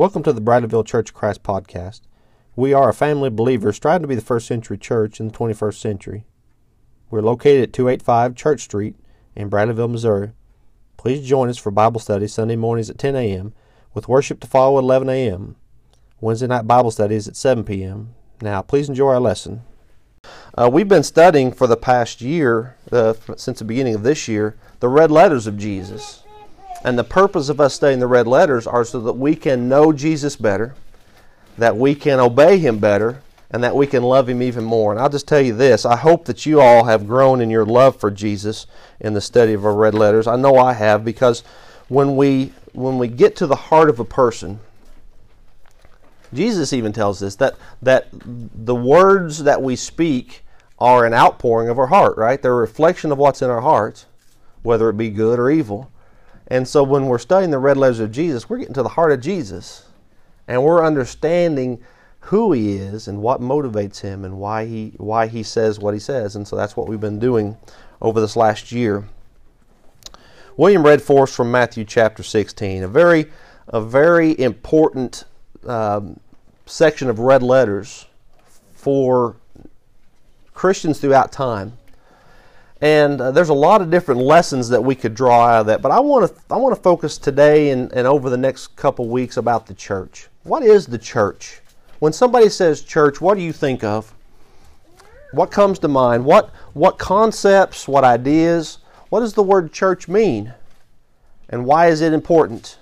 Welcome to the Bradleyville Church of Christ podcast. We are a family of believers striving to be the first century church in the 21st century. We're located at 285 Church Street in Bradleyville, Missouri. Please join us for Bible study Sunday mornings at 10 a.m. with worship to follow at 11 a.m. Wednesday night Bible studies at 7 p.m. Now, please enjoy our lesson. Uh, we've been studying for the past year, uh, since the beginning of this year, the red letters of Jesus. And the purpose of us studying the red letters are so that we can know Jesus better, that we can obey him better, and that we can love him even more. And I'll just tell you this I hope that you all have grown in your love for Jesus in the study of our red letters. I know I have because when we when we get to the heart of a person, Jesus even tells us that that the words that we speak are an outpouring of our heart, right? They're a reflection of what's in our hearts, whether it be good or evil. And so when we're studying the red letters of Jesus, we're getting to the heart of Jesus. And we're understanding who he is and what motivates him and why he why he says what he says. And so that's what we've been doing over this last year. William read for us from Matthew chapter 16, a very a very important um, section of red letters for Christians throughout time. And uh, there's a lot of different lessons that we could draw out of that. But I want to I want to focus today and, and over the next couple weeks about the church. What is the church? When somebody says church, what do you think of? What comes to mind? What what concepts, what ideas? What does the word church mean? And why is it important?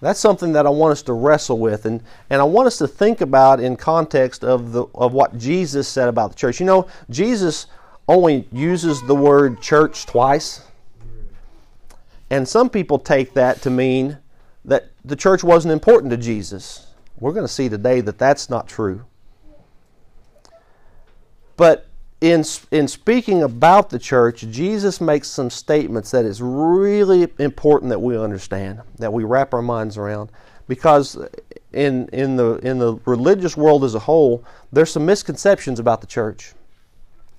That's something that I want us to wrestle with and, and I want us to think about in context of the of what Jesus said about the church. You know, Jesus only uses the word church twice. And some people take that to mean that the church wasn't important to Jesus. We're going to see today that that's not true. But in, in speaking about the church, Jesus makes some statements that is really important that we understand, that we wrap our minds around. Because in, in, the, in the religious world as a whole, there's some misconceptions about the church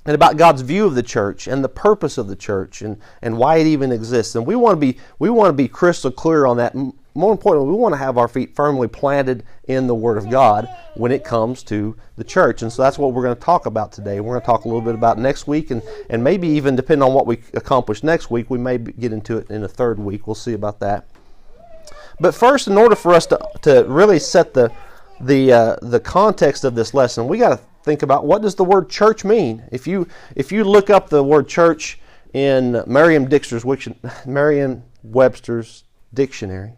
and about God's view of the church and the purpose of the church and, and why it even exists. And we want to be we want to be crystal clear on that. More importantly, we want to have our feet firmly planted in the Word of God when it comes to the church. And so that's what we're going to talk about today. We're going to talk a little bit about next week, and, and maybe even depending on what we accomplish next week, we may get into it in the third week. We'll see about that. But first, in order for us to, to really set the the uh, the context of this lesson, we got to think about what does the word church mean. If you if you look up the word church in Merriam-Webster's Merriam-Webster's dictionary,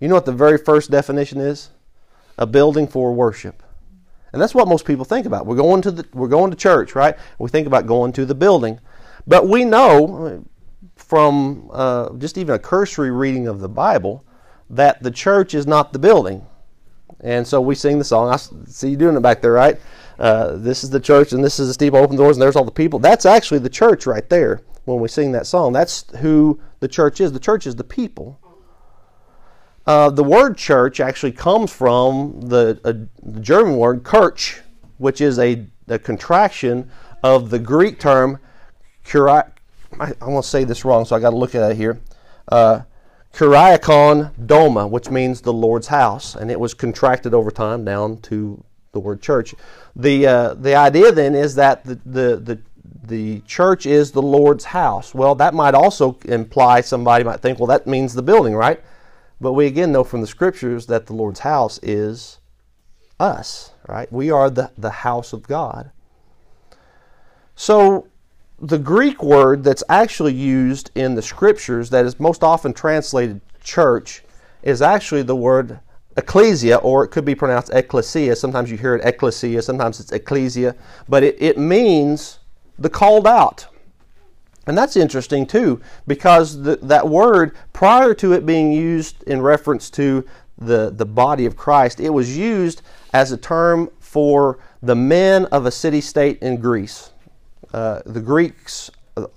you know what the very first definition is? A building for worship. And that's what most people think about. We're going to the we're going to church, right? We think about going to the building, but we know from uh, just even a cursory reading of the Bible that the church is not the building. And so we sing the song. I see you doing it back there, right? Uh, this is the church and this is the steeple open doors and there's all the people. That's actually the church right there when we sing that song. That's who the church is. The church is the people. Uh, the word church actually comes from the, uh, the German word kirch, which is a, a contraction of the Greek term I, I want to say this wrong, so I got to look at it here. Uh, Kuriakon Doma, which means the Lord's house, and it was contracted over time down to the word church. The, uh, the idea then is that the, the, the, the church is the Lord's house. Well, that might also imply somebody might think, well, that means the building, right? But we again know from the scriptures that the Lord's house is us, right? We are the, the house of God. So the Greek word that's actually used in the scriptures that is most often translated church is actually the word ecclesia, or it could be pronounced ecclesia. Sometimes you hear it ecclesia, sometimes it's ecclesia, but it, it means the called out. And that's interesting too, because the, that word, prior to it being used in reference to the, the body of Christ, it was used as a term for the men of a city state in Greece. Uh, the Greeks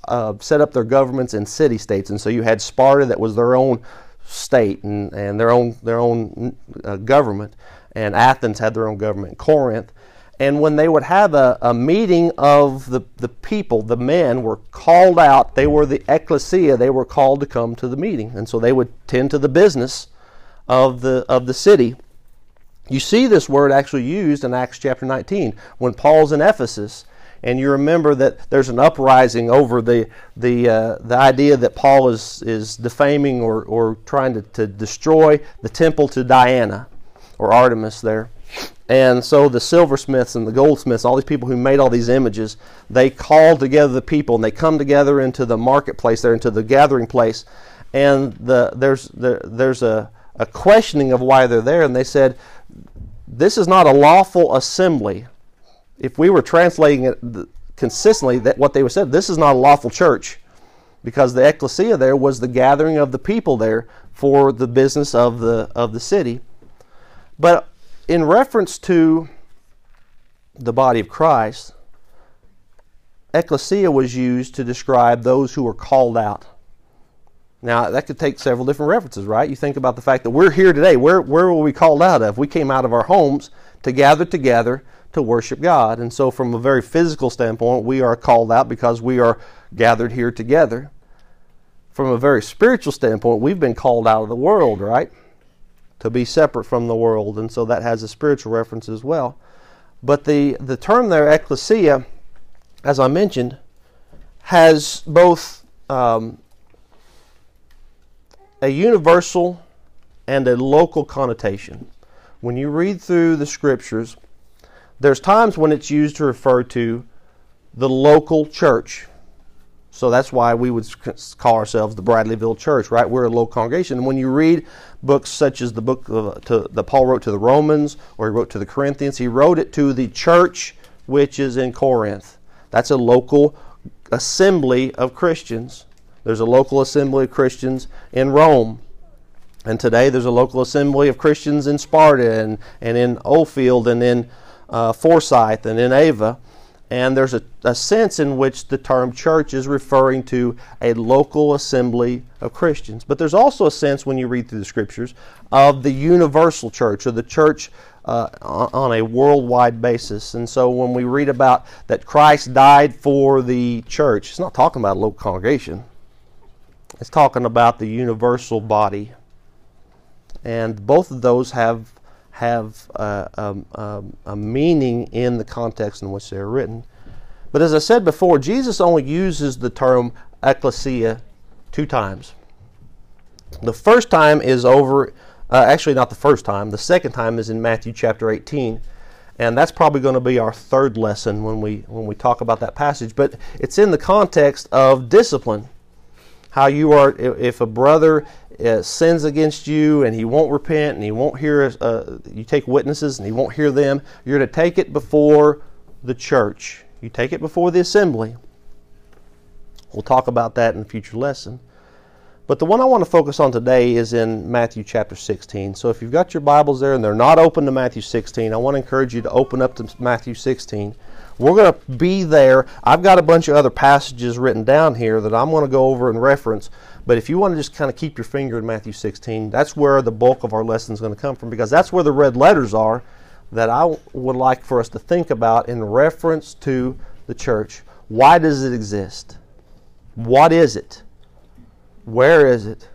uh, set up their governments in city states, and so you had Sparta that was their own state and, and their own their own uh, government, and Athens had their own government. Corinth, and when they would have a, a meeting of the, the people, the men were called out. They were the ecclesia. They were called to come to the meeting, and so they would tend to the business of the of the city. You see this word actually used in Acts chapter 19 when Paul's in Ephesus and you remember that there's an uprising over the the uh, the idea that Paul is is defaming or, or trying to, to destroy the temple to Diana or Artemis there. And so the silversmiths and the goldsmiths, all these people who made all these images, they call together the people and they come together into the marketplace there, into the gathering place. And the, there's, the, there's a, a questioning of why they're there. And they said, This is not a lawful assembly. If we were translating it consistently, that what they would said, this is not a lawful church. Because the ecclesia there was the gathering of the people there for the business of the, of the city. But in reference to the body of Christ, ecclesia was used to describe those who were called out. Now, that could take several different references, right? You think about the fact that we're here today. Where, where were we called out of? We came out of our homes to gather together to worship God. And so, from a very physical standpoint, we are called out because we are gathered here together. From a very spiritual standpoint, we've been called out of the world, right? to be separate from the world, and so that has a spiritual reference as well. But the, the term there, ecclesia, as I mentioned, has both um, a universal and a local connotation. When you read through the scriptures, there's times when it's used to refer to the local church. So that's why we would call ourselves the Bradleyville Church, right? We're a local congregation. And when you read books such as the book of, uh, to, that Paul wrote to the Romans or he wrote to the Corinthians, he wrote it to the church which is in Corinth. That's a local assembly of Christians. There's a local assembly of Christians in Rome. And today there's a local assembly of Christians in Sparta and, and in Oldfield and in uh, Forsyth and in Ava. And there's a, a, sense in which the term church is referring to a local assembly of Christians. But there's also a sense when you read through the scriptures of the universal church or the church uh, on a worldwide basis. And so when we read about that Christ died for the church, it's not talking about a local congregation, it's talking about the universal body. And both of those have have a, a, a, meaning in the context in which they're written. But as I said before, Jesus only uses the term ecclesia two times. The first time is over, uh, actually, not the first time, the second time is in Matthew chapter 18. And that's probably going to be our third lesson when we, when we talk about that passage. But it's in the context of discipline. How you are, if a brother uh, sins against you and he won't repent and he won't hear, uh, you take witnesses and he won't hear them, you're to take it before the church. You take it before the assembly. We'll talk about that in a future lesson. But the one I want to focus on today is in Matthew chapter 16. So if you've got your Bibles there and they're not open to Matthew 16, I want to encourage you to open up to Matthew 16. We're going to be there. I've got a bunch of other passages written down here that I'm going to go over and reference. But if you want to just kind of keep your finger in Matthew 16, that's where the bulk of our lesson is going to come from because that's where the red letters are that I would like for us to think about in reference to the church. Why does it exist? What is it? Where is it?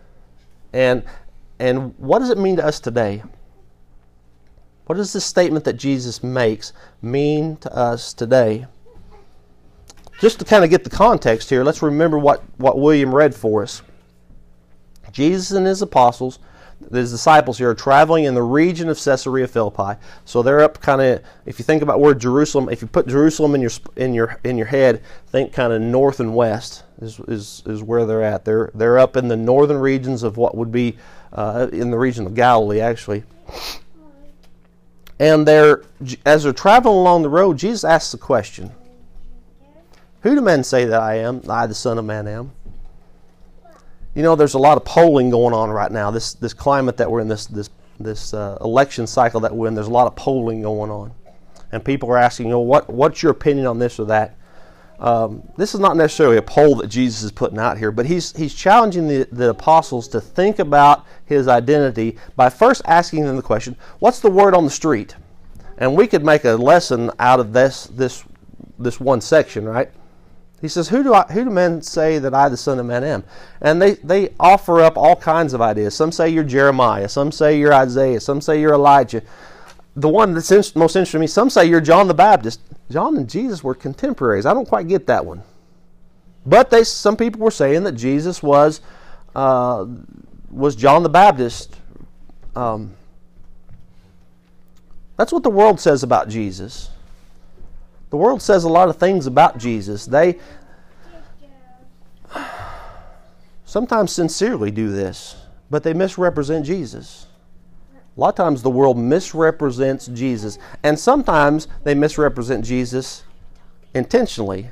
And and what does it mean to us today? What does this statement that Jesus makes mean to us today? Just to kind of get the context here, let's remember what, what William read for us. Jesus and his apostles, his disciples here, are traveling in the region of Caesarea Philippi. So they're up kind of. If you think about where Jerusalem, if you put Jerusalem in your in your in your head, think kind of north and west is, is is where they're at. They're they're up in the northern regions of what would be uh, in the region of Galilee, actually. And they're as they're traveling along the road, Jesus asks the question: Who do men say that I am? I, the Son of Man, am. You know, there's a lot of polling going on right now. This this climate that we're in, this this this uh, election cycle that we're in, there's a lot of polling going on, and people are asking, you know, what what's your opinion on this or that? Um, this is not necessarily a poll that Jesus is putting out here, but he's he's challenging the, the apostles to think about his identity by first asking them the question, "What's the word on the street?" And we could make a lesson out of this this this one section, right? He says, who do, I, who do men say that I, the Son of Man, am? And they, they offer up all kinds of ideas. Some say you're Jeremiah. Some say you're Isaiah. Some say you're Elijah. the one that's most interesting to me, some say you're John the Baptist. John and Jesus were contemporaries. I don't quite get that one. But they, some people were saying that Jesus was, uh, was John the Baptist. Um, that's what the world says about Jesus. The world says a lot of things about Jesus. They sometimes sincerely do this, but they misrepresent Jesus. A lot of times the world misrepresents Jesus, and sometimes they misrepresent Jesus intentionally.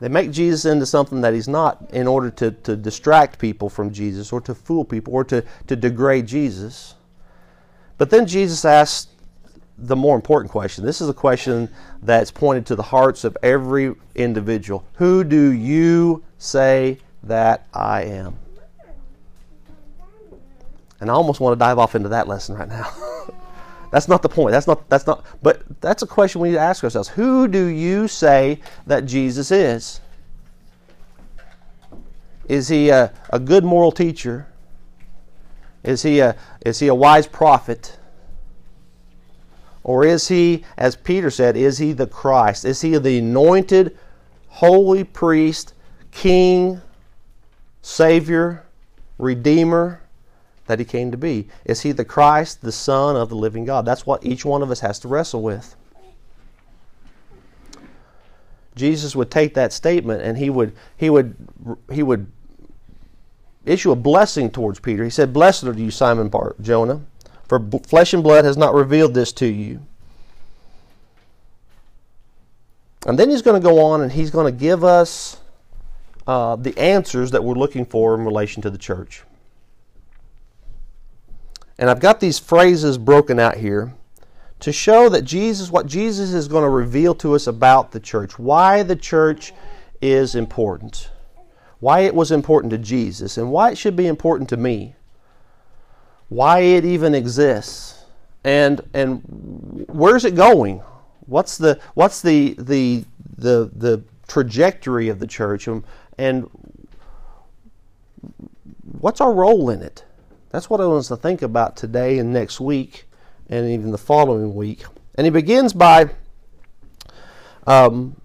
They make Jesus into something that he's not in order to, to distract people from Jesus or to fool people or to, to degrade Jesus. But then Jesus asks the more important question. This is a question that's pointed to the hearts of every individual. Who do you say that I am? And I almost want to dive off into that lesson right now. that's not the point. That's not that's not but that's a question we need to ask ourselves. Who do you say that Jesus is? Is he a, a good moral teacher? Is he a is he a wise prophet? Or is he, as Peter said, is he the Christ? Is he the anointed, holy priest, king, savior, redeemer that he came to be? Is he the Christ, the Son of the living God? That's what each one of us has to wrestle with. Jesus would take that statement and he would he would he would issue a blessing towards Peter. He said, "Blessed are you, Simon Bar Jonah." For flesh and blood has not revealed this to you. And then he's going to go on and he's going to give us uh, the answers that we're looking for in relation to the church. And I've got these phrases broken out here to show that Jesus, what Jesus is going to reveal to us about the church, why the church is important, why it was important to Jesus, and why it should be important to me why it even exists, and and where's it going? What's the what's the the the the trajectory of the church, and, and what's our role in it? That's what I want us to think about today and next week, and even the following week. And he begins by um,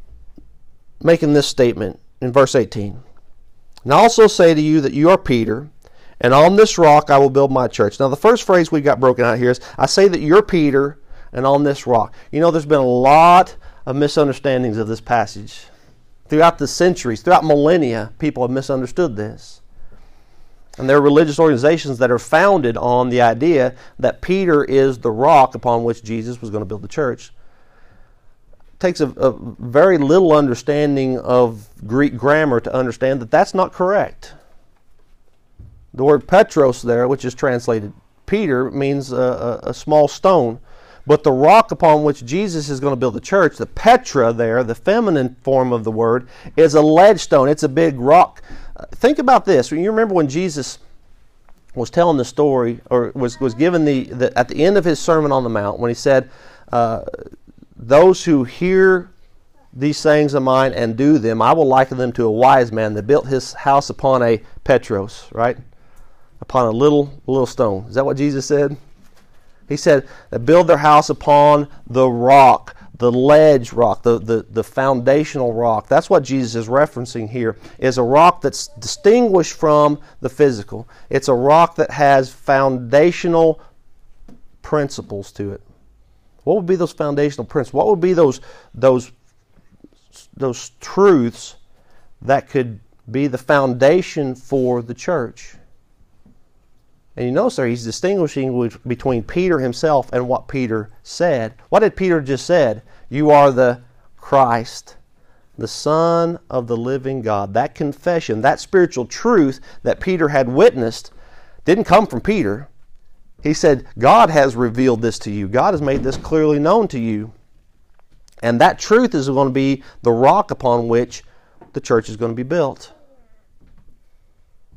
making this statement in verse 18. And I also say to you that you are Peter and on this rock I will build my church. Now, the first phrase we've got broken out here is I say that you're Peter, and on this rock. You know, there's been a lot of misunderstandings of this passage. Throughout the centuries, throughout millennia, people have misunderstood this. And there are religious organizations that are founded on the idea that Peter is the rock upon which Jesus was going to build the church. It takes a, a very little understanding of Greek grammar to understand that that's not correct. The word Petros there, which is translated Peter, means a, a, a small stone. But the rock upon which Jesus is going to build the church, the Petra there, the feminine form of the word, is a ledge stone. It's a big rock. Uh, think about this. You remember when Jesus was telling the story, or was, was given the, the at the end of his Sermon on the Mount, when he said, uh, Those who hear these sayings of mine and do them, I will liken them to a wise man that built his house upon a Petros, right? Upon a little little stone. Is that what Jesus said? He said that build their house upon the rock, the ledge rock, the, the, the foundational rock. That's what Jesus is referencing here, is a rock that's distinguished from the physical. It's a rock that has foundational principles to it. What would be those foundational principles? What would be those those those truths that could be the foundation for the church? And you notice there he's distinguishing between Peter himself and what Peter said. What did Peter just said? You are the Christ, the Son of the living God. That confession, that spiritual truth that Peter had witnessed didn't come from Peter. He said, God has revealed this to you. God has made this clearly known to you. And that truth is going to be the rock upon which the church is going to be built.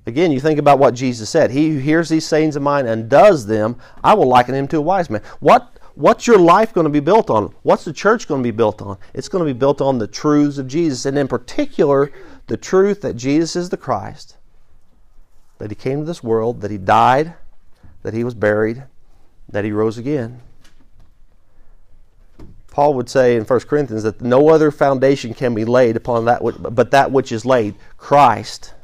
Again, you think about what Jesus said. He who hears these sayings of mine and does them, I will liken him to a wise man. What, what's your life going to be built on? What's the church going to be built on? It's going to be built on the truths of Jesus, and in particular, the truth that Jesus is the Christ, that he came to this world, that he died, that he was buried, that he rose again. Paul would say in 1 Corinthians that no other foundation can be laid upon that but that which is laid, Christ.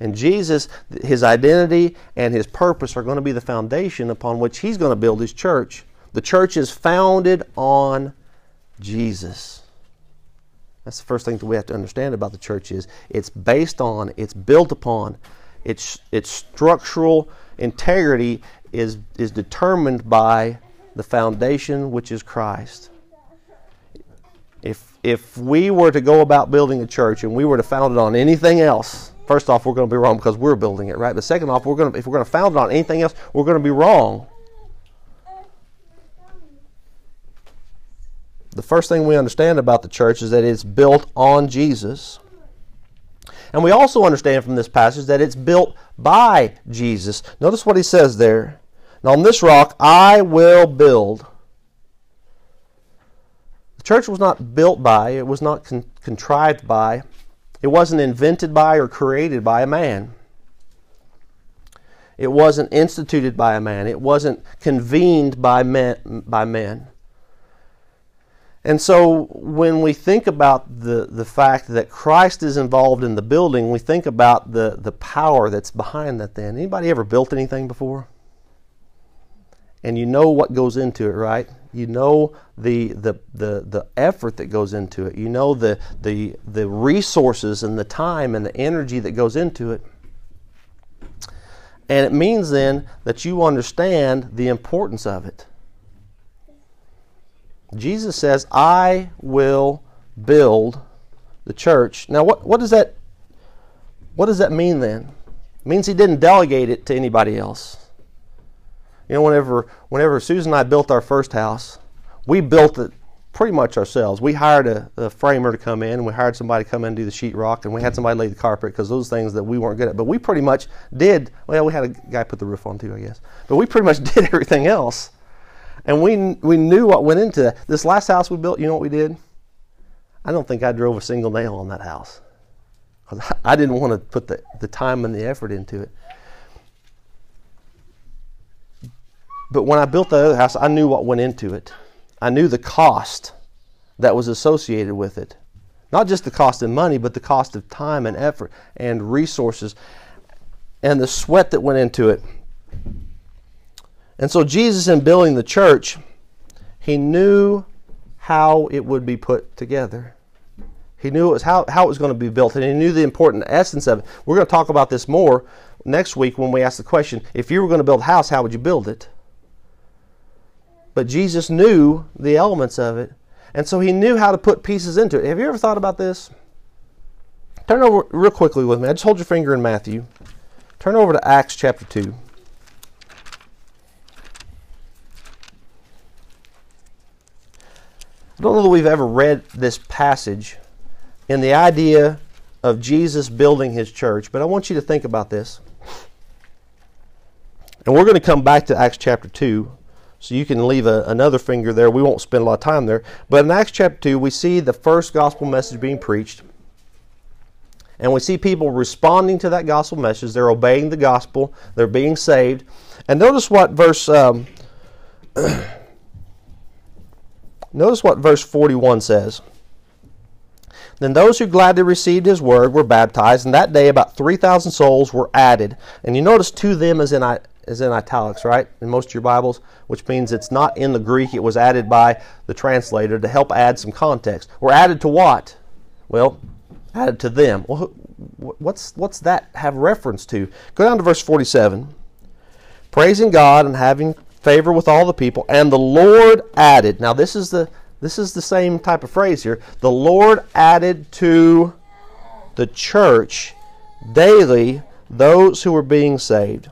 And Jesus, his identity and his purpose are going to be the foundation upon which he's going to build his church. The church is founded on Jesus. That's the first thing that we have to understand about the church is it's based on, it's built upon, its its structural integrity is is determined by the foundation which is Christ. If if we were to go about building a church and we were to found it on anything else, first off we're going to be wrong because we're building it, right? But second off, we're going to if we're going to found it on anything else, we're going to be wrong. The first thing we understand about the church is that it's built on Jesus. And we also understand from this passage that it's built by Jesus. Notice what he says there. Now, on this rock I will build. The church was not built by, it was not con- contrived by, it wasn't invented by or created by a man. It wasn't instituted by a man. It wasn't convened by men. By men. And so when we think about the, the fact that Christ is involved in the building, we think about the, the power that's behind that then. Anybody ever built anything before? And you know what goes into it, right? You know the, the, the, the effort that goes into it. You know the, the, the resources and the time and the energy that goes into it. And it means then that you understand the importance of it. Jesus says, I will build the church. Now what, what does that what does that mean then? It means he didn't delegate it to anybody else. You know, whenever whenever Susan and I built our first house, we built it pretty much ourselves. We hired a, a, framer to come in, we hired somebody to come in and do the sheetrock, and we had somebody lay the carpet because those things that we weren't good at. But we pretty much did. Well, we had a guy put the roof on too, I guess. But we pretty much did everything else. And we, we knew what went into that. This last house we built, you know what we did? I don't think I drove a single nail on that house. I didn't want to put the, the time and the effort into it. But when I built the other house, I knew what went into it. I knew the cost that was associated with it. Not just the cost of money, but the cost of time and effort and resources and the sweat that went into it. And so, Jesus, in building the church, he knew how it would be put together. He knew it was how, how it was going to be built, and he knew the important essence of it. We're going to talk about this more next week when we ask the question if you were going to build a house, how would you build it? But Jesus knew the elements of it, and so he knew how to put pieces into it. Have you ever thought about this? Turn over real quickly with me. I just hold your finger in Matthew. Turn over to Acts chapter 2. I don't know that we've ever read this passage in the idea of Jesus building his church, but I want you to think about this. And we're going to come back to Acts chapter 2, so you can leave a, another finger there. We won't spend a lot of time there. But in Acts chapter 2, we see the first gospel message being preached. And we see people responding to that gospel message. They're obeying the gospel, they're being saved. And notice what verse. Um, Notice what verse 41 says. Then those who gladly received his word were baptized, and that day about 3,000 souls were added. And you notice to them is in, is in italics, right? In most of your Bibles, which means it's not in the Greek. It was added by the translator to help add some context. We're added to what? Well, added to them. Well, what's, what's that have reference to? Go down to verse 47. Praising God and having favor with all the people, and the Lord added. Now this is the this is the same type of phrase here. The Lord added to the church daily those who were being saved.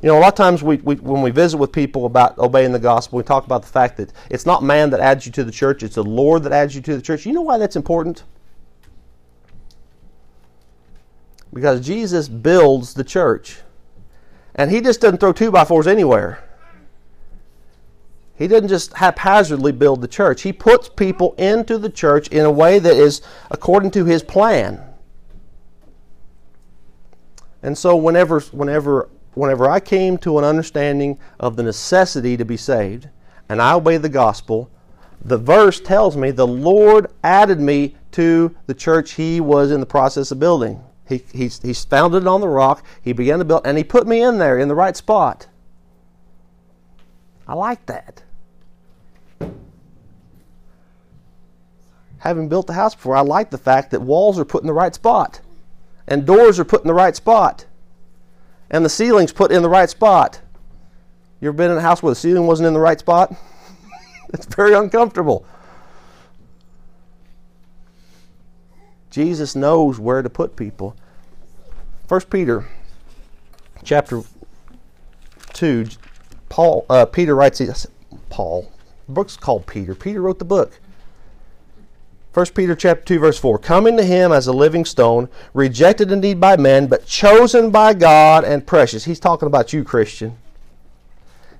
You know, a lot of times we, we, when we visit with people about obeying the gospel, we talk about the fact that it's not man that adds you to the church, it's the Lord that adds you to the church. You know why that's important? Because Jesus builds the church. And he just doesn't throw two by fours anywhere. He doesn't just haphazardly build the church. He puts people into the church in a way that is according to his plan. And so whenever whenever whenever I came to an understanding of the necessity to be saved, and I obeyed the gospel, the verse tells me the Lord added me to the church He was in the process of building. He, he's, he's founded it on the rock. He began to build, and He put me in there in the right spot. I like that. Having built the house before, I like the fact that walls are put in the right spot, and doors are put in the right spot, and the ceiling's put in the right spot. You ever been in a house where the ceiling wasn't in the right spot? it's very uncomfortable. Jesus knows where to put people. First Peter chapter 2 Paul uh, Peter writes this Paul the book's called Peter. Peter wrote the book. 1 Peter chapter 2 verse 4 coming to him as a living stone rejected indeed by men but chosen by God and precious. He's talking about you Christian.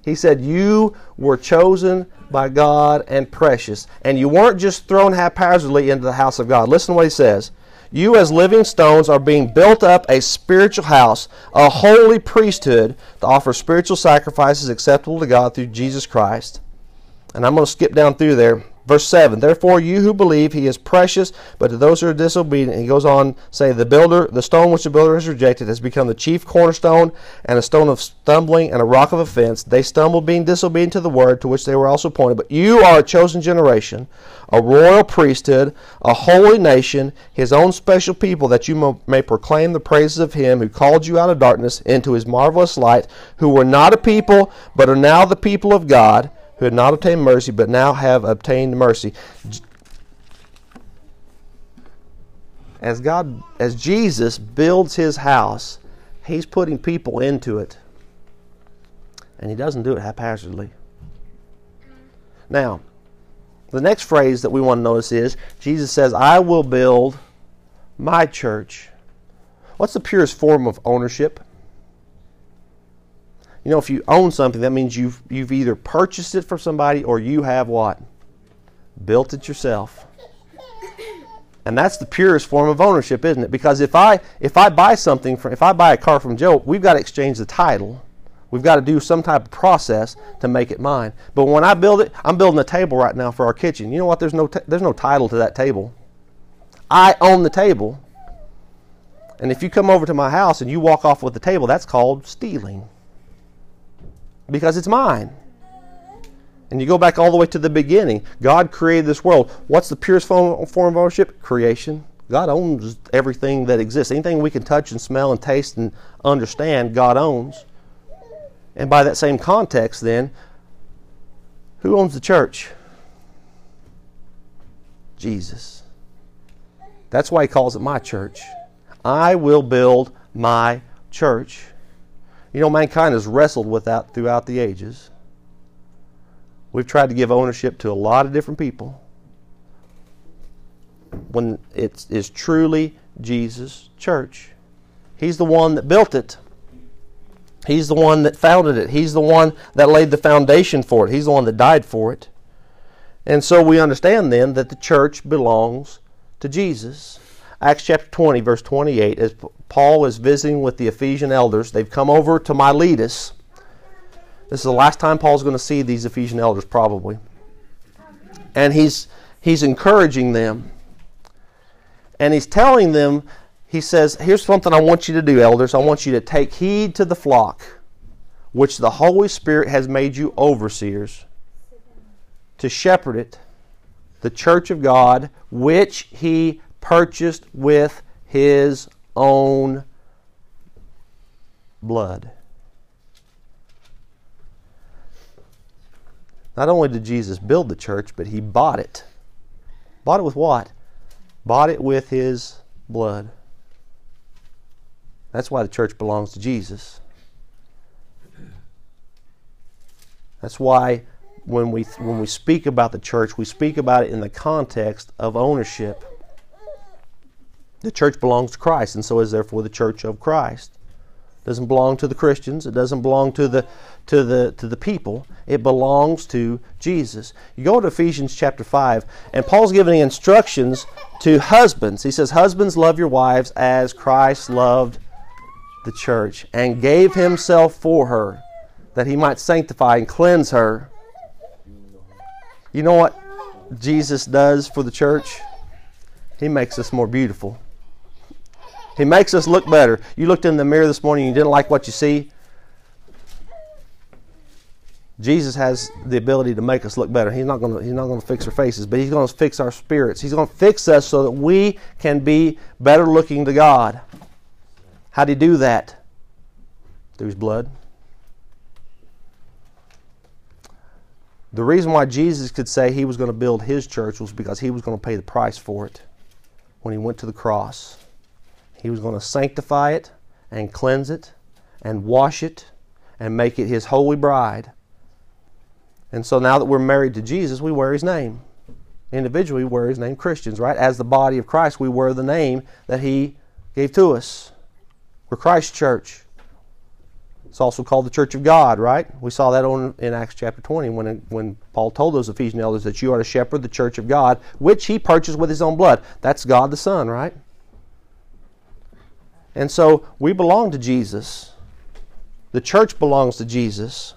He said you were chosen by God and precious and you weren't just thrown haphazardly into the house of God. Listen to what he says. You, as living stones, are being built up a spiritual house, a holy priesthood, to offer spiritual sacrifices acceptable to God through Jesus Christ. And I'm going to skip down through there. Verse 7 Therefore, you who believe, he is precious, but to those who are disobedient, he goes on, say, The builder, the stone which the builder has rejected, has become the chief cornerstone, and a stone of stumbling, and a rock of offense. They stumbled, being disobedient to the word to which they were also appointed. But you are a chosen generation, a royal priesthood, a holy nation, his own special people, that you may proclaim the praises of him who called you out of darkness into his marvelous light, who were not a people, but are now the people of God who had not obtained mercy, but now have obtained mercy. As God, as Jesus builds his house, he's putting people into it. And he doesn't do it haphazardly. Now, the next phrase that we want to notice is Jesus says, I will build my church. What's the purest form of ownership? You know, if you own something, that means you've you've either purchased it from somebody or you have what? Built it yourself. And that's the purest form of ownership, isn't it? Because if I if I buy something from if I buy a car from Joe, we've got to exchange the title. We've got to do some type of process to make it mine. But when I build it, I'm building a table right now for our kitchen. You know what? There's no t- there's no title to that table. I own the table. And if you come over to my house and you walk off with the table, that's called stealing because it's mine. And you go back all the way to the beginning. God created this world. What's the purest form, of ownership? Creation. God owns everything that exists. Anything we can touch and smell and taste and understand, God owns. And by that same context, then, who owns the church? Jesus. That's why he calls it my church. I will build my church. You know, mankind has wrestled with that throughout the ages. We've tried to give ownership to a lot of different people when it is truly Jesus' church. He's the one that built it. He's the one that founded it. He's the one that laid the foundation for it. He's the one that died for it. And so we understand then that the church belongs to Jesus. Acts chapter 20, verse 28, as Paul is visiting with the Ephesian elders, they've come over to Miletus. This is the last time Paul's going to see these Ephesian elders, probably. And he's, he's encouraging them. And he's telling them, he says, Here's something I want you to do, elders. I want you to take heed to the flock, which the Holy Spirit has made you overseers, to shepherd it, the church of God, which he purchased with his own blood. Not only did Jesus build the church, but he bought it. Bought it with what? Bought it with his blood. That's why the church belongs to Jesus. That's why when we when we speak about the church, we speak about it in the context of ownership. The church belongs to Christ, and so is therefore the church of Christ. It doesn't belong to the Christians. It doesn't belong to the to the to the people. It belongs to Jesus. You go to Ephesians chapter five, and Paul's giving instructions to husbands. He says, "Husbands, love your wives as Christ loved the church and gave himself for her that he might sanctify and cleanse her. You know what Jesus does for the church? He makes us more beautiful. He makes us look better. You looked in the mirror this morning and you didn't like what you see. Jesus has the ability to make us look better. He's not going to, he's not going to fix our faces, but he's going to fix our spirits. He's going to fix us so that we can be better looking to God. How do he do that? Through his blood. The reason why Jesus could say he was going to build his church was because he was going to pay the price for it when he went to the cross. He was going to sanctify it and cleanse it and wash it and make it his holy bride. And so now that we're married to Jesus, we wear his name. Individually, we wear his name Christians, right? As the body of Christ, we wear the name that he gave to us. We're Christ's church. It's also called the church of God, right? We saw that on, in Acts chapter 20 when, when Paul told those Ephesian elders that you are to shepherd the church of God, which he purchased with his own blood. That's God the Son, right? And so we belong to Jesus. The church belongs to Jesus.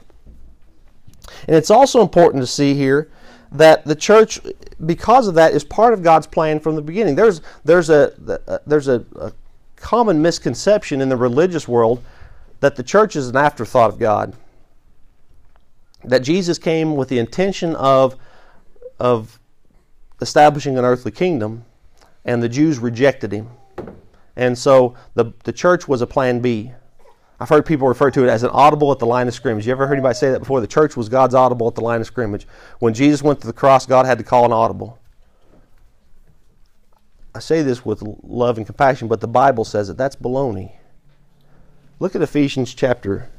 And it's also important to see here that the church, because of that, is part of God's plan from the beginning. There's, there's, a, uh, there's a, a common misconception in the religious world that the church is an afterthought of God. That Jesus came with the intention of, of establishing an earthly kingdom, and the Jews rejected him. And so the, the church was a plan B. I've heard people refer to it as an audible at the line of scrimmage. You ever heard anybody say that before? The church was God's audible at the line of scrimmage. When Jesus went to the cross, God had to call an audible. I say this with love and compassion, but the Bible says it. That's baloney. Look at Ephesians chapter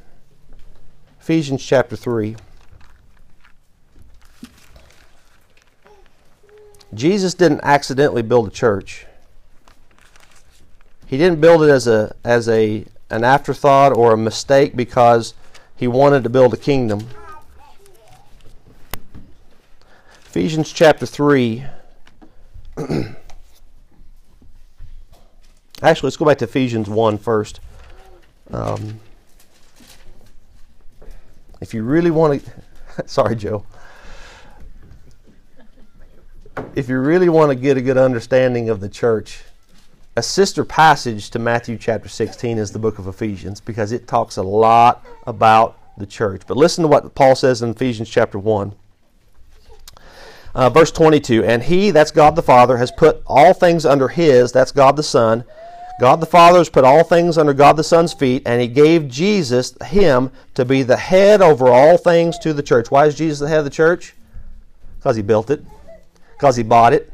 Ephesians chapter 3. Jesus didn't accidentally build a church. He didn't build it as a as a an afterthought or a mistake because he wanted to build a kingdom. Ephesians chapter 3. Actually, let's go back to Ephesians 1 first. Um, if you really want to, sorry, Joe. If you really want to get a good understanding of the church, a sister passage to Matthew chapter 16 is the book of Ephesians because it talks a lot about the church. But listen to what Paul says in Ephesians chapter 1. Uh, verse 22 And he, that's God the Father, has put all things under his, that's God the Son. God the Father has put all things under God the Son's feet, and he gave Jesus, him, to be the head over all things to the church. Why is Jesus the head of the church? Because he built it, because he bought it.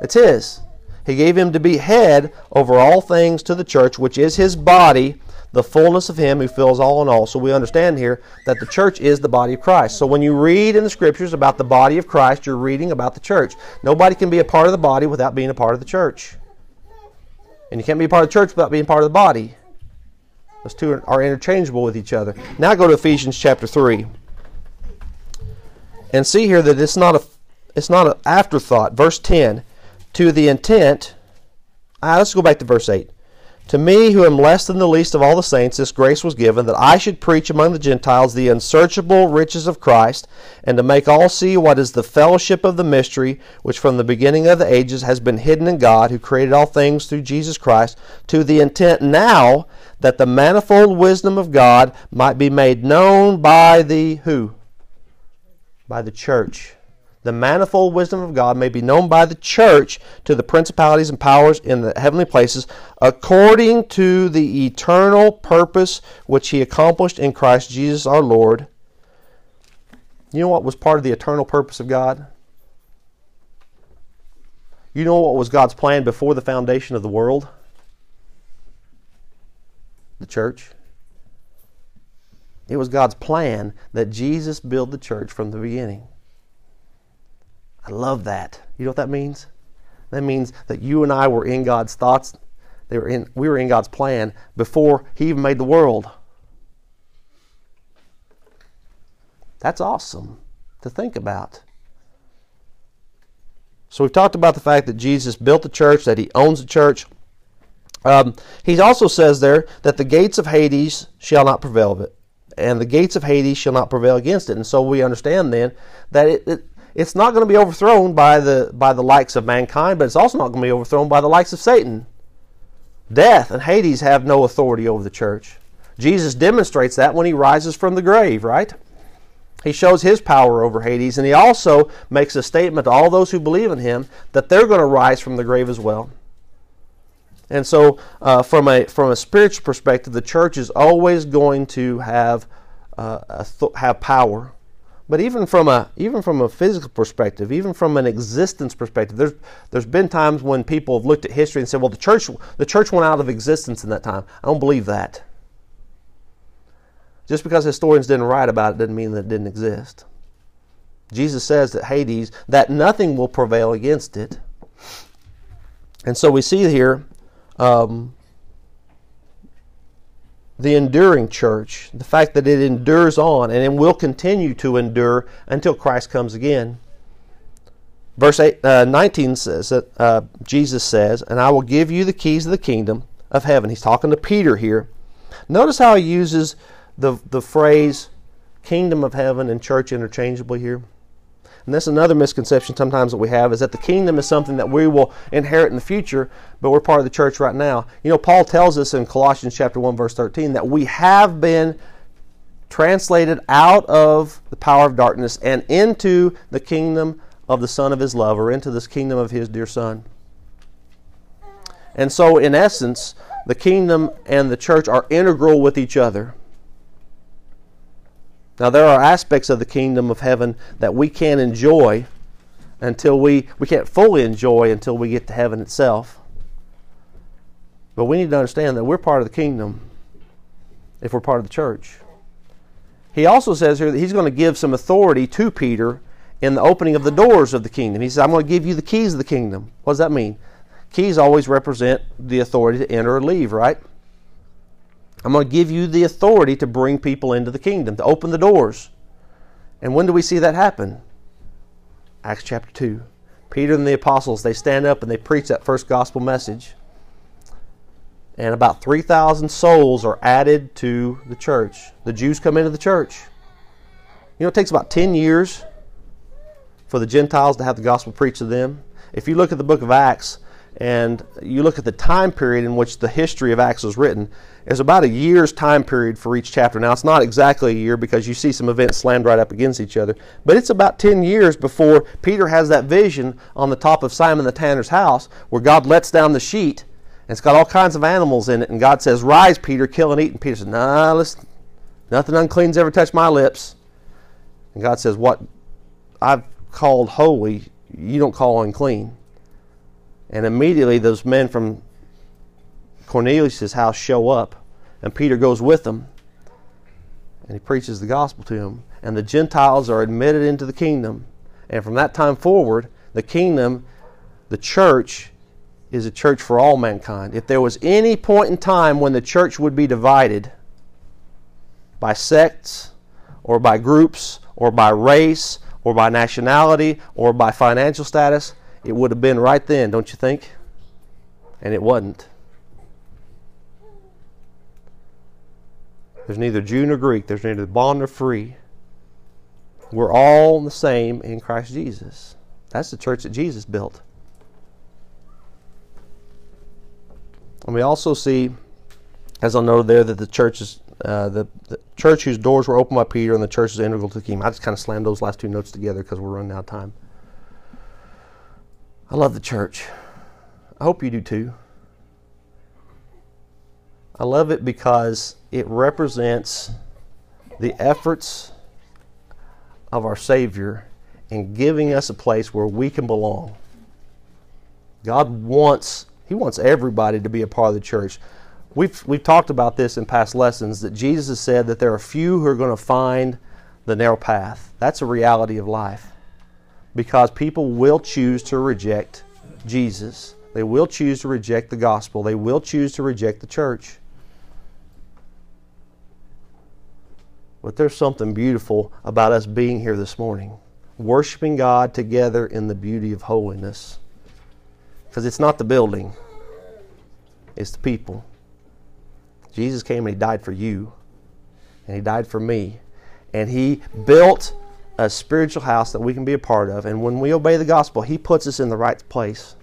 It's his. He gave him to be head over all things to the church, which is his body, the fullness of him who fills all in all. So we understand here that the church is the body of Christ. So when you read in the scriptures about the body of Christ, you're reading about the church. Nobody can be a part of the body without being a part of the church. And you can't be a part of the church without being part of the body. Those two are interchangeable with each other. Now go to Ephesians chapter 3. And see here that it's not a it's not an afterthought. Verse 10 to the intent. Ah, let's go back to verse 8. To me, who am less than the least of all the saints, this grace was given that I should preach among the Gentiles the unsearchable riches of Christ, and to make all see what is the fellowship of the mystery, which from the beginning of the ages has been hidden in God, who created all things through Jesus Christ, to the intent now that the manifold wisdom of God might be made known by the who? By the church the manifold wisdom of God may be known by the church to the principalities and powers in the heavenly places, according to the eternal purpose which He accomplished in Christ Jesus our Lord. You know what was part of the eternal purpose of God? You know what was God's plan before the foundation of the world? The church. It was God's plan that Jesus build the church from the beginning. I love that. You know what that means? That means that you and I were in God's thoughts. They were in, we were in God's plan before He even made the world. That's awesome to think about. So we've talked about the fact that Jesus built the church, that He owns the church. Um, he also says there that the gates of Hades shall not prevail of it, and the gates of Hades shall not prevail against it. And so we understand then that it, it it's not going to be overthrown by the by the likes of mankind, but it's also not going to be overthrown by the likes of Satan. Death and Hades have no authority over the church. Jesus demonstrates that when he rises from the grave, right? He shows his power over Hades, and he also makes a statement to all those who believe in him that they're going to rise from the grave as well. And so, uh, from a from a spiritual perspective, the church is always going to have uh, have power. But even from a even from a physical perspective, even from an existence perspective, there's there's been times when people have looked at history and said, "Well, the church the church went out of existence in that time." I don't believe that. Just because historians didn't write about it doesn't mean that it didn't exist. Jesus says that Hades, that nothing will prevail against it. And so we see here um, the enduring church, the fact that it endures on and it will continue to endure until Christ comes again. Verse eight, uh, 19 says that uh, Jesus says, And I will give you the keys of the kingdom of heaven. He's talking to Peter here. Notice how he uses the, the phrase kingdom of heaven and church interchangeably here. And that's another misconception sometimes that we have is that the kingdom is something that we will inherit in the future, but we're part of the church right now. You know, Paul tells us in Colossians chapter 1 verse 13 that we have been translated out of the power of darkness and into the kingdom of the son of his love or into this kingdom of his dear son. And so in essence, the kingdom and the church are integral with each other. Now, there are aspects of the kingdom of heaven that we can't enjoy until we, we can't fully enjoy until we get to heaven itself. But we need to understand that we're part of the kingdom if we're part of the church. He also says here that he's going to give some authority to Peter in the opening of the doors of the kingdom. He says, I'm going to give you the keys of the kingdom. What does that mean? Keys always represent the authority to enter or leave, right? I'm going to give you the authority to bring people into the kingdom, to open the doors. And when do we see that happen? Acts chapter 2. Peter and the apostles, they stand up and they preach that first gospel message. And about 3,000 souls are added to the church. The Jews come into the church. You know, it takes about 10 years for the Gentiles to have the gospel preached to them. If you look at the book of Acts, and you look at the time period in which the history of Acts was written, it's about a year's time period for each chapter. Now, it's not exactly a year because you see some events slammed right up against each other, but it's about 10 years before Peter has that vision on the top of Simon the tanner's house where God lets down the sheet and it's got all kinds of animals in it, and God says, Rise, Peter, kill and eat. And Peter says, Nah, listen, nothing unclean's ever touched my lips. And God says, What I've called holy, you don't call unclean. And immediately those men from Cornelius' house show up, and Peter goes with them, and he preaches the gospel to them. And the Gentiles are admitted into the kingdom. And from that time forward, the kingdom, the church, is a church for all mankind. If there was any point in time when the church would be divided by sects, or by groups, or by race, or by nationality, or by financial status, it would have been right then, don't you think? And it wasn't. There's neither Jew nor Greek, there's neither bond nor free. We're all the same in Christ Jesus. That's the church that Jesus built. And we also see, as I noted there, that the church is uh, the, the, church whose doors were opened by Peter and the church is integral to the kingdom. I just kind of slammed those last two notes together because we're running out of time. I love the church. I hope you do too. I love it because it represents the efforts of our Savior in giving us a place where we can belong. God wants He wants everybody to be a part of the church. We've we've talked about this in past lessons that Jesus has said that there are few who are going to find the narrow path. That's a reality of life because people will choose to reject Jesus. They will choose to reject the gospel. They will choose to reject the church. But there's something beautiful about us being here this morning, worshiping God together in the beauty of holiness. Because it's not the building, It's the people. Jesus came and He died for you, and He died for me, and He built a spiritual house that we can be a part of. And when we obey the gospel, He puts us in the right place.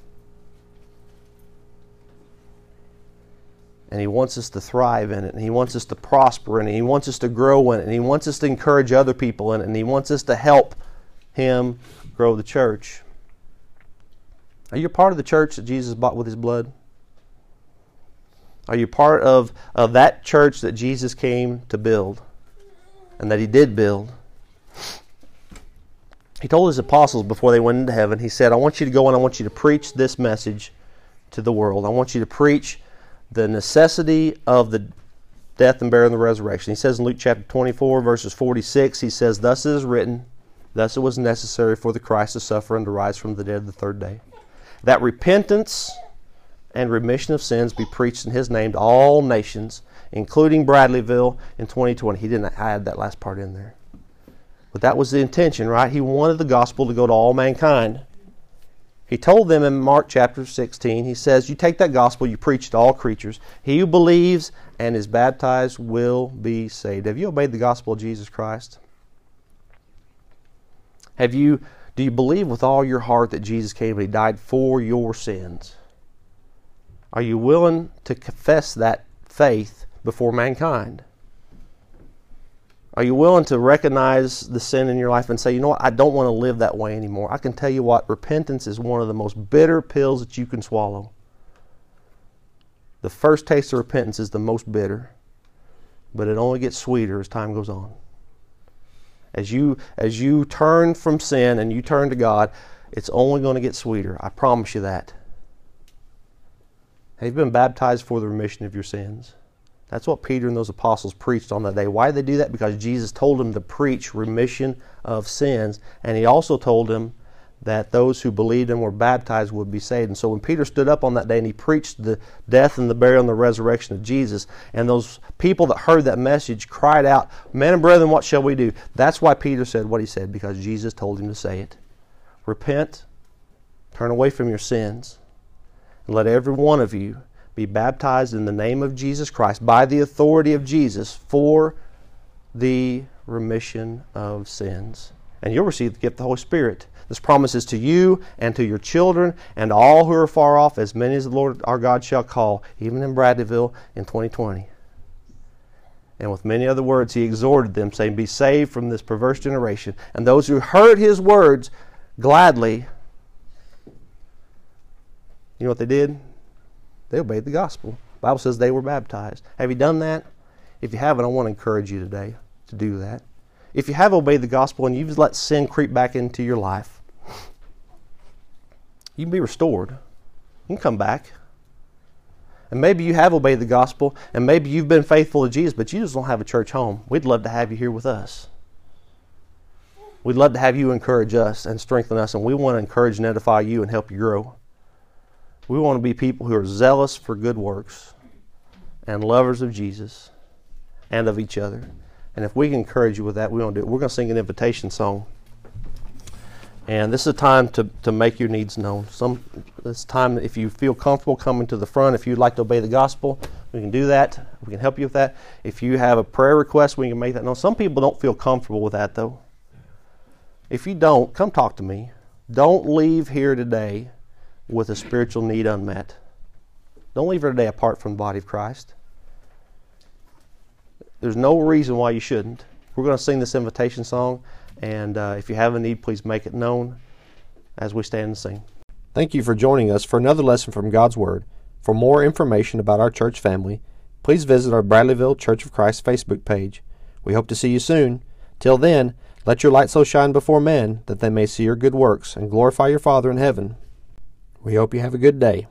And He wants us to thrive in it, and He wants us to prosper in it, and He wants us to grow in it, and He wants us to encourage other people in it, and He wants us to help Him grow the church. Are you part of the church that Jesus bought with His blood? Are you part of, of that church that Jesus came to build and that He did build? He told His apostles before they went into heaven, He said, I want you to go and I want you to preach this message to the world. I want you to preach the necessity of the death and burial and the resurrection. He says in Luke chapter 24, verses 46, He says, Thus it is written, thus it was necessary for the Christ to suffer and to rise from the dead the third day. That repentance and remission of sins be preached in his name to all nations, including Bradleyville in 2020. He didn't add that last part in there. But that was the intention, right? He wanted the gospel to go to all mankind. He told them in Mark chapter 16, he says, You take that gospel, you preach to all creatures. He who believes and is baptized will be saved. Have you obeyed the gospel of Jesus Christ? Have you do you believe with all your heart that Jesus came and he died for your sins? Are you willing to confess that faith before mankind? Are you willing to recognize the sin in your life and say, you know what, I don't want to live that way anymore? I can tell you what, repentance is one of the most bitter pills that you can swallow. The first taste of repentance is the most bitter, but it only gets sweeter as time goes on. As you as you turn from sin and you turn to God, it's only going to get sweeter. I promise you that. Have you been baptized for the remission of your sins? That's what Peter and those apostles preached on that day. Why did they do that? Because Jesus told them to preach remission of sins, and he also told them that those who believed and were baptized would be saved. And so when Peter stood up on that day and he preached the death and the burial and the resurrection of Jesus, and those people that heard that message cried out, Men and brethren, what shall we do? That's why Peter said what he said, because Jesus told him to say it. Repent, turn away from your sins, and let every one of you be baptized in the name of Jesus Christ by the authority of Jesus for the remission of sins. And you'll receive the gift of the Holy Spirit. This promise is to you and to your children and all who are far off, as many as the Lord our God shall call, even in Bradleyville in 2020. And with many other words, he exhorted them, saying, Be saved from this perverse generation. And those who heard his words gladly you know what they did? They obeyed the gospel. The Bible says they were baptized. Have you done that? If you haven't, I want to encourage you today to do that. If you have obeyed the gospel and you've let sin creep back into your life, you can be restored. You can come back. And maybe you have obeyed the gospel, and maybe you've been faithful to Jesus, but you just don't have a church home. We'd love to have you here with us. We'd love to have you encourage us and strengthen us, and we want to encourage and edify you and help you grow. We want to be people who are zealous for good works and lovers of Jesus and of each other. And if we can encourage you with that, we want to do it. We're going to sing an invitation song. And this is a time to, to make your needs known. Some this time if you feel comfortable coming to the front, if you'd like to obey the gospel, we can do that. We can help you with that. If you have a prayer request, we can make that known. Some people don't feel comfortable with that though. If you don't, come talk to me. Don't leave here today with a spiritual need unmet. Don't leave her today apart from the body of Christ. There's no reason why you shouldn't. We're going to sing this invitation song, and uh, if you have a need, please make it known as we stand and sing. Thank you for joining us for another lesson from God's Word. For more information about our church family, please visit our Bradleyville Church of Christ Facebook page. We hope to see you soon. Till then, let your light so shine before men that they may see your good works and glorify your Father in heaven. We hope you have a good day.